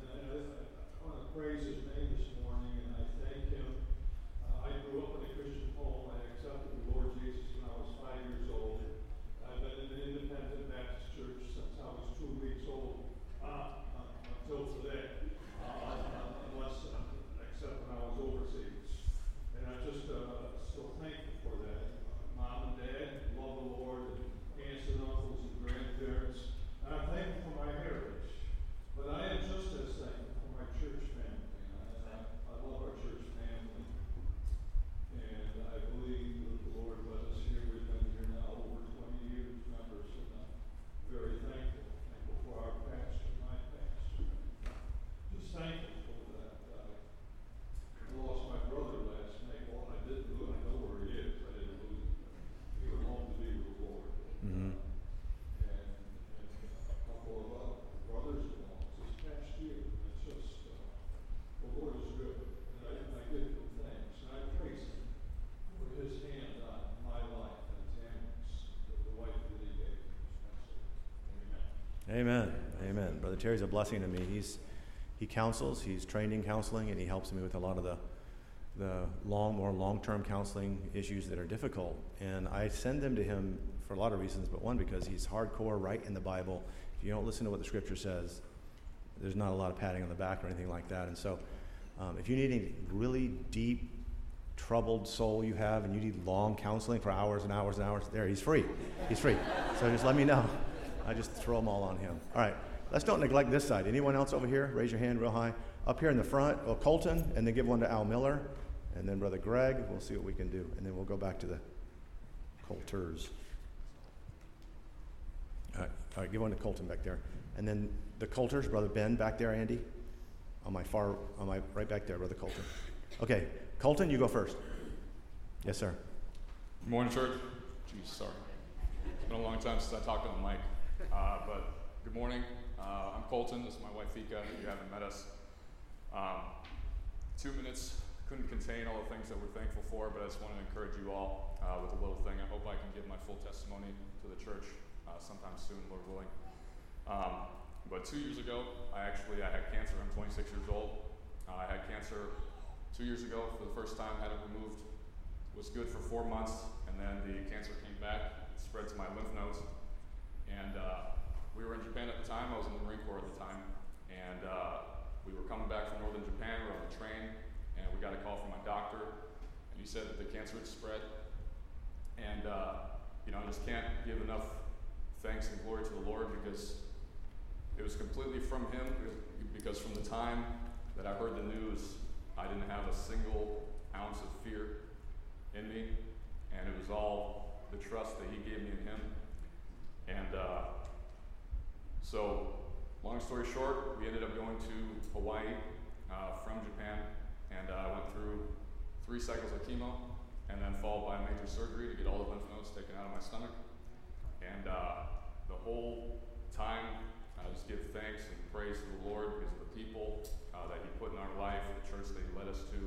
And I, I, I want to praise His name this morning, and I thank Him. Uh, I grew up in a Christian home. I accepted the Lord Jesus when I was five years old. I've been in an independent Baptist church since I was two weeks old, uh, uh, until today, uh, unless, uh, except when I was overseas. And I'm just uh, so thankful for that. Mom and Dad love the Lord, and aunts and uncles and grandparents. And I'm thankful for my heritage. But I am just as thankful for my church family. And I, I love our church family. And I believe that the Lord led us here. We've been here now over 20 years, members, and I'm very thankful. Thankful for our pastor, my pastor. Just thankful for that. I lost my brother last night. Well, I didn't do it. I know where he is. I didn't lose him. He went home to be with the Lord. Mm-hmm. And, and a couple of uh, brothers in law this past year. It's just, uh, the Lord is good. And I, and I give him thanks. And I praise him for his hand on my life and Tammy's, the, the wife that he gave me. Amen. Amen. Brother Terry's a blessing to me. He's he counsels, he's trained in counseling, and he helps me with a lot of the the long, more long-term counseling issues that are difficult. And I send them to him for a lot of reasons, but one because he's hardcore, right in the Bible. If you don't listen to what the Scripture says, there's not a lot of patting on the back or anything like that. And so, um, if you need any really deep, troubled soul you have, and you need long counseling for hours and hours and hours, there he's free. He's free. So just let me know. I just throw them all on him. All right. Let's don't neglect this side. Anyone else over here? Raise your hand real high. Up here in the front, well, Colton, and then give one to Al Miller, and then Brother Greg. We'll see what we can do, and then we'll go back to the Colters. All right, all right, give one to Colton back there, and then the Colters, Brother Ben back there, Andy, on my far, on my right back there, Brother Colton. Okay, Colton, you go first. Yes, sir. Good morning, church. Jeez, sorry. It's been a long time since I talked on the mic. Uh, but good morning. Uh, I'm Colton. This is my wife, Vika. If you haven't met us, um, two minutes couldn't contain all the things that we're thankful for, but I just want to encourage you all uh, with a little thing. I hope I can give my full testimony to the church uh, sometime soon, Lord willing. Um, but two years ago, I actually I had cancer. I'm 26 years old. Uh, I had cancer two years ago for the first time. Had it removed. Was good for four months, and then the cancer came back. It spread to my lymph nodes, and uh, we were in Japan at the time. I was in the Marine Corps at the time, and uh, we were coming back from northern Japan. We were on the train, and we got a call from my doctor, and he said that the cancer had spread. And uh, you know, I just can't give enough thanks and glory to the Lord because it was completely from Him. Because from the time that I heard the news, I didn't have a single ounce of fear in me, and it was all the trust that He gave me in Him. And uh, so, long story short, we ended up going to Hawaii uh, from Japan, and uh, I went through three cycles of chemo, and then followed by a major surgery to get all the lymph nodes taken out of my stomach. And uh, the whole time, I just give thanks and praise to the Lord because of the people uh, that He put in our life, the church that He led us to,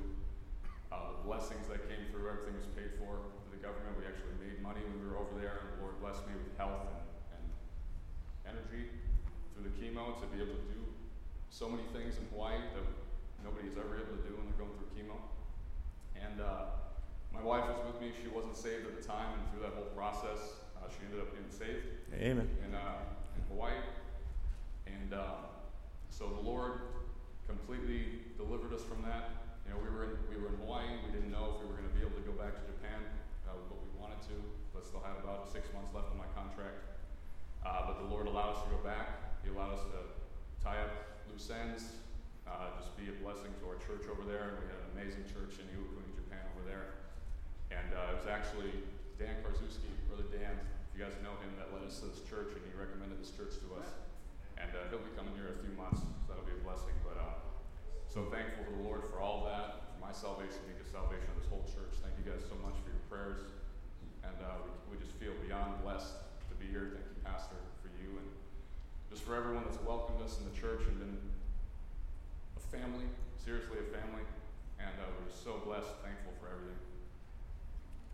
uh, the blessings that came through. Everything was paid for the government. We actually made money when we were over there, and the Lord blessed me with health and energy through the chemo to be able to do so many things in Hawaii that nobody's ever able to do when they're going through chemo. And uh, my wife was with me. She wasn't saved at the time, and through that whole process, uh, she ended up being saved. Amen. In, uh, in Hawaii. And uh, so the Lord completely delivered us from that. You know, we were in, we were in Hawaii. We didn't know if we were going to be able to go back to Japan, uh, but we wanted to. But still had about six months left on my contract. Uh, but the Lord allowed us to go allowed us to tie up loose ends, uh, just be a blessing to our church over there. And we had an amazing church in Iwakuni, Japan, over there. And uh, it was actually Dan Karzuski, Brother Dan, if you guys know him, that led us to this church, and he recommended this church to us. And uh, he'll be coming here in a few months, so that'll be a blessing. But uh, so thankful to the Lord for all that, for my salvation, and the salvation of this whole church. Thank you guys so much for your prayers. And uh, we, we just feel beyond blessed to be here. Thank you, Pastor, just for everyone that's welcomed us in the church and been a family, seriously a family. And uh, we're just so blessed, thankful for everything.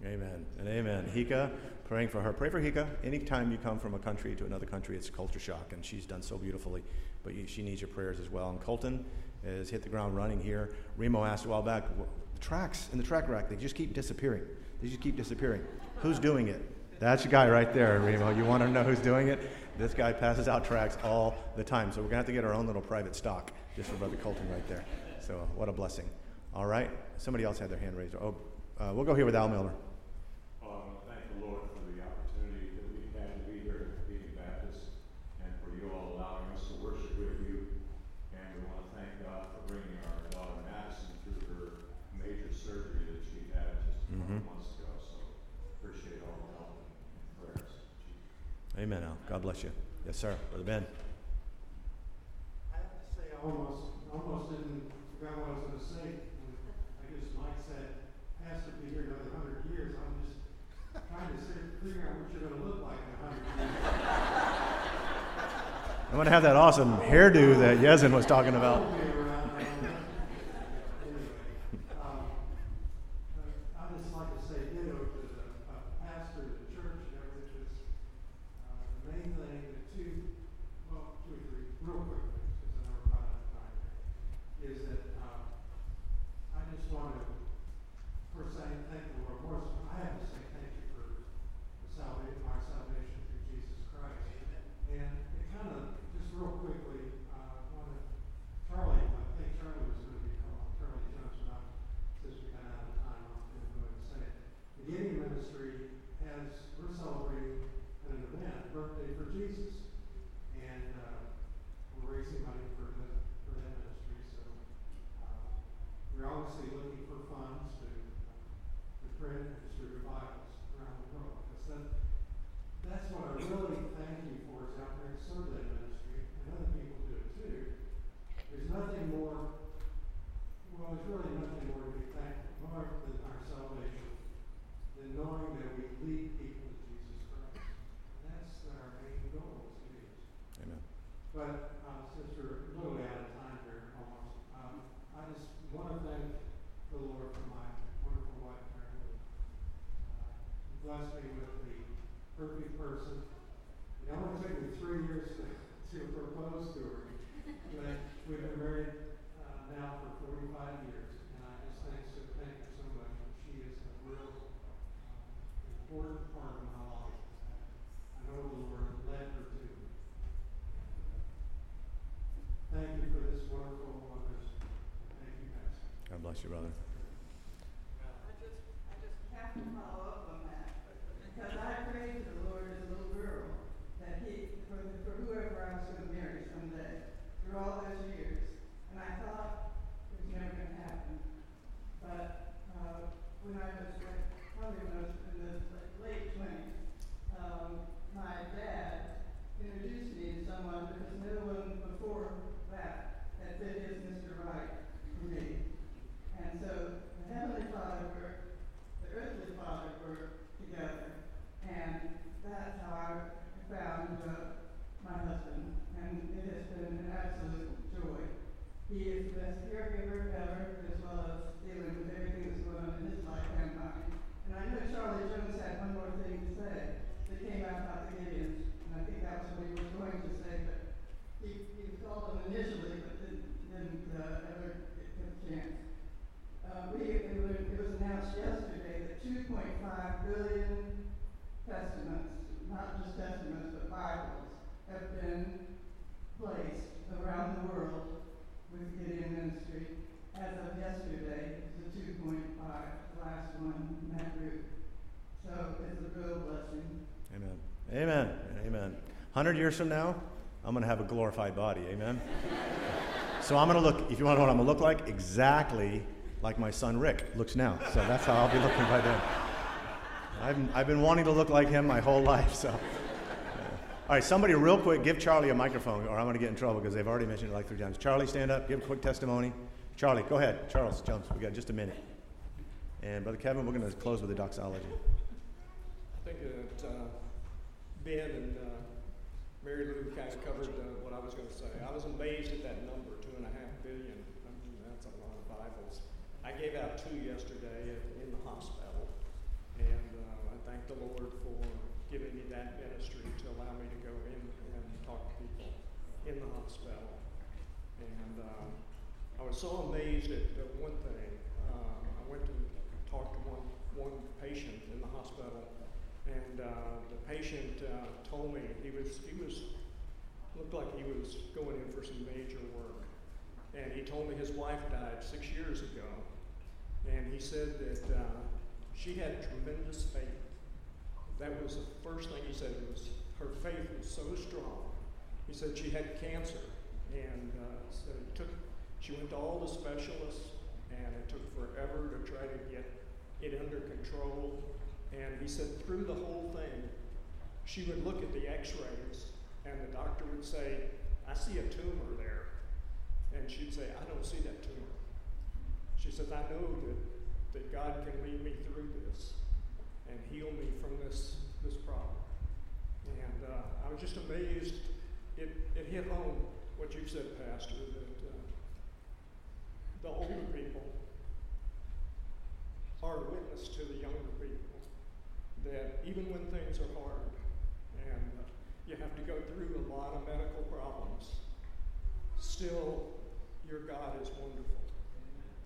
Amen and amen. Hika, praying for her. Pray for Hika. Anytime you come from a country to another country, it's culture shock, and she's done so beautifully. But you, she needs your prayers as well. And Colton has hit the ground running here. Remo asked a while back, the tracks in the track rack, they just keep disappearing. They just keep disappearing. Who's doing it? That's the guy right there, Remo. You want to know who's doing it? This guy passes out tracks all the time. So we're going to have to get our own little private stock just for Brother Colton right there. So what a blessing. All right. Somebody else had their hand raised. Oh, uh, we'll go here with Al Miller. Um, thank the Lord for the opportunity that we had to be here at Beacon Baptist and for you all allowing us to worship with you. And we want to thank God for bringing our daughter Madison through her major surgery that she had just a couple Mhm. months ago. So appreciate all the help and prayers. Amen, Al. God bless you. Yes, sir. Brother Ben. I have to say, I almost, almost didn't forgot what I was going to say. I guess Mike said, Pastor, be here another hundred years. I'm just trying to sit, figure out what you're going to look like in a hundred years. I'm going to have that awesome hairdo that Yazan was talking about. <laughs> I'll be around, I don't know. Anyway, um, uh, I'd just like to say ditto to the uh, pastor of the church and everything. Just, uh, the main thing, the two, well, two or three real quick things, because I know we're not out of time here, is that, uh, I just want to, first say thank the Lord. More, so I have to say thank you for the salvation, our salvation through Jesus Christ. And it kind of, just real quickly, uh, wanted, Charlie, I think Charlie was going to be called, Charlie Jones, but I'm, since we got out of time, I'm going to go ahead and say it. The Gideon Ministry has, we're celebrating an event, birthday for Jesus. And, uh, we're raising money for the, for that ministry, so, uh, we're obviously looking for funds to, to print and distribute Bibles around the world. Because that, that's what I really thank you for, is out there to serve that ministry, and other people do it too. There's nothing more, well, there's really nothing more to be thankful for than our salvation, than knowing that we lead people to Jesus Christ. And that's our main goal as leaders. Amen. But uh, since we're a little out of time here, almost, um, I just want to thank the Lord for my wonderful wife, Mary Lou. Uh, He blessed me with the perfect person. It only took me three years to, to propose to her, but we've been married uh, now for 45 years, and I just thank, so, thank her so much. She is a real uh, important part of my life. I know the Lord led her to. Thank you for this wonderful wonders. Thank you, Pastor. God bless you, brother. I just, I just have to follow up on that, because I prayed to the Lord as a little girl, that he, for, for whoever I was gonna marry someday, through all those years, and I thought it was never gonna happen. But, uh, when I was, like, probably when I was in the like, late twenties, um, my dad introduced me to someone because no one before that had fit his Mr. Right for me. And so the Heavenly Father were, the earthly Father were together. And that's how I found uh, my husband. And it has been an absolute joy. He is the best caregiver ever, as well as dealing with everything that's going on in his life and mine. And I know Charlie around the world with Gideon Ministry. As of yesterday, the 2.5, last one in that group. So it's a real blessing. Amen. Amen. Amen. 100 years from now, I'm going to have a glorified body. Amen. so I'm going to look, if you want to know what I'm going to look like, exactly like my son Rick looks now. So that's how I'll be looking by then. I've, I've been wanting to look like him my whole life. So. All right, somebody, real quick, give Charlie a microphone, or I'm going to get in trouble because they've already mentioned it like three times. Charlie, stand up, give a quick testimony. Charlie, go ahead. Charles Jones. We got just a minute. And Brother Kevin, we're going to close with a doxology. I think that uh, Ben and uh, Mary Lou kind of covered uh, what I was going to say. I was amazed at that number, two and a half billion. I mean, that's a lot of Bibles. I gave out two yesterday at, in the hospital, and uh, I thank the Lord for giving me that ministry to allow me to go in and talk to people in the hospital. And uh, I was so amazed at, at one thing. Uh, I went to talk to one, one patient in the hospital, and uh, the patient uh, told me he was he was looked like he was going in for some major work, and he told me his wife died six years ago, and he said that uh, she had tremendous faith. That was the first thing he said. Was her faith was so strong. He said she had cancer, and uh, it took. She went to all the specialists, and it took forever to try to get it under control. And he said through the whole thing, she would look at the X-rays, and the doctor would say, "I see a tumor there," and she'd say, "I don't see that tumor." She says, "I know that that God can lead me through this and heal me from this this problem." And uh, I was just amazed. It it hit home what you said, Pastor, that uh, the older people are a witness to the younger people. That even when things are hard and uh, you have to go through a lot of medical problems, still your God is wonderful.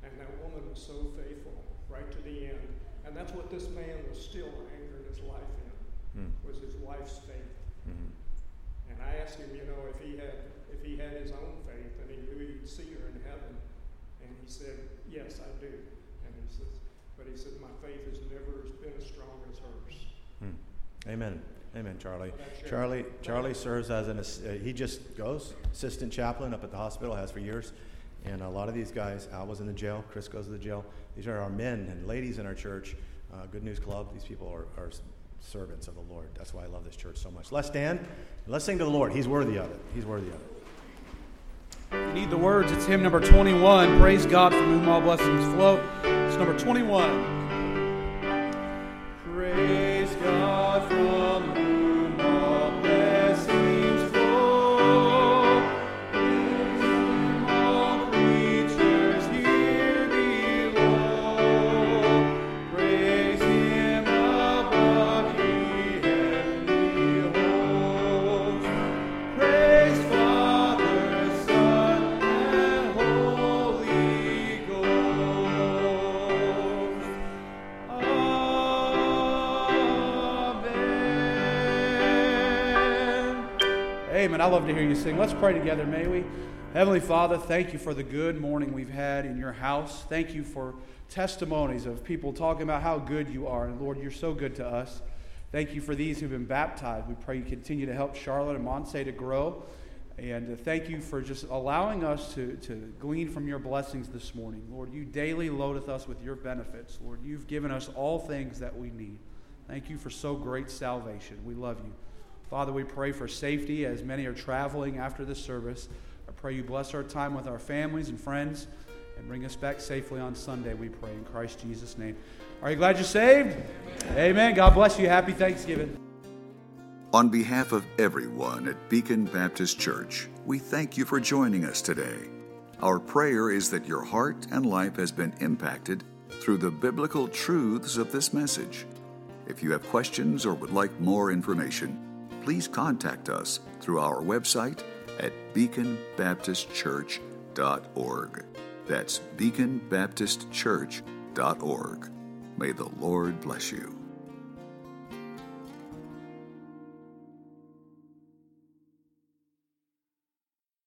And that woman was so faithful right to the end. And that's what this man was still anchoring his life in, Hmm. was his wife's faith. Mhm. And I asked him, you know, if he had if he had his own faith and he knew he'd see her in heaven. And he said, Yes, I do. And he says, but he said, My faith has never been as strong as hers. Hmm. Amen. Amen, Charlie. Charlie, Charlie serves as an, uh, he just goes, assistant chaplain up at the hospital, has for years. And a lot of these guys, Al was in the jail, Chris goes to the jail. These are our men and ladies in our church, uh, Good News Club. These people are, are servants of the Lord. That's why I love this church so much. Let's stand let's sing to the Lord. He's worthy of it. He's worthy of it. You need the words, it's hymn number 21. Praise God from whom all blessings flow. It's number 21. I love to hear you sing. Let's pray together, may we? Heavenly Father, thank you for the good morning we've had in your house. Thank you for testimonies of people talking about how good you are. And Lord, you're so good to us. Thank you for these who've been baptized. We pray you continue to help Charlotte and Monse to grow. And uh, thank you for just allowing us to, to glean from your blessings this morning. Lord, you daily loadeth us with your benefits. Lord, you've given us all things that we need. Thank you for so great salvation. We love you. Father, we pray for safety as many are traveling after this service. I pray you bless our time with our families and friends and bring us back safely on Sunday, we pray in Christ Jesus' name. Are you glad you're saved? Amen. Amen. God bless you. Happy Thanksgiving. On behalf of everyone at Beacon Baptist Church, we thank you for joining us today. Our prayer is that your heart and life has been impacted through the biblical truths of this message. If you have questions or would like more information, please contact us through our website at beaconbaptistchurch.org. That's beaconbaptistchurch.org. May the Lord bless you.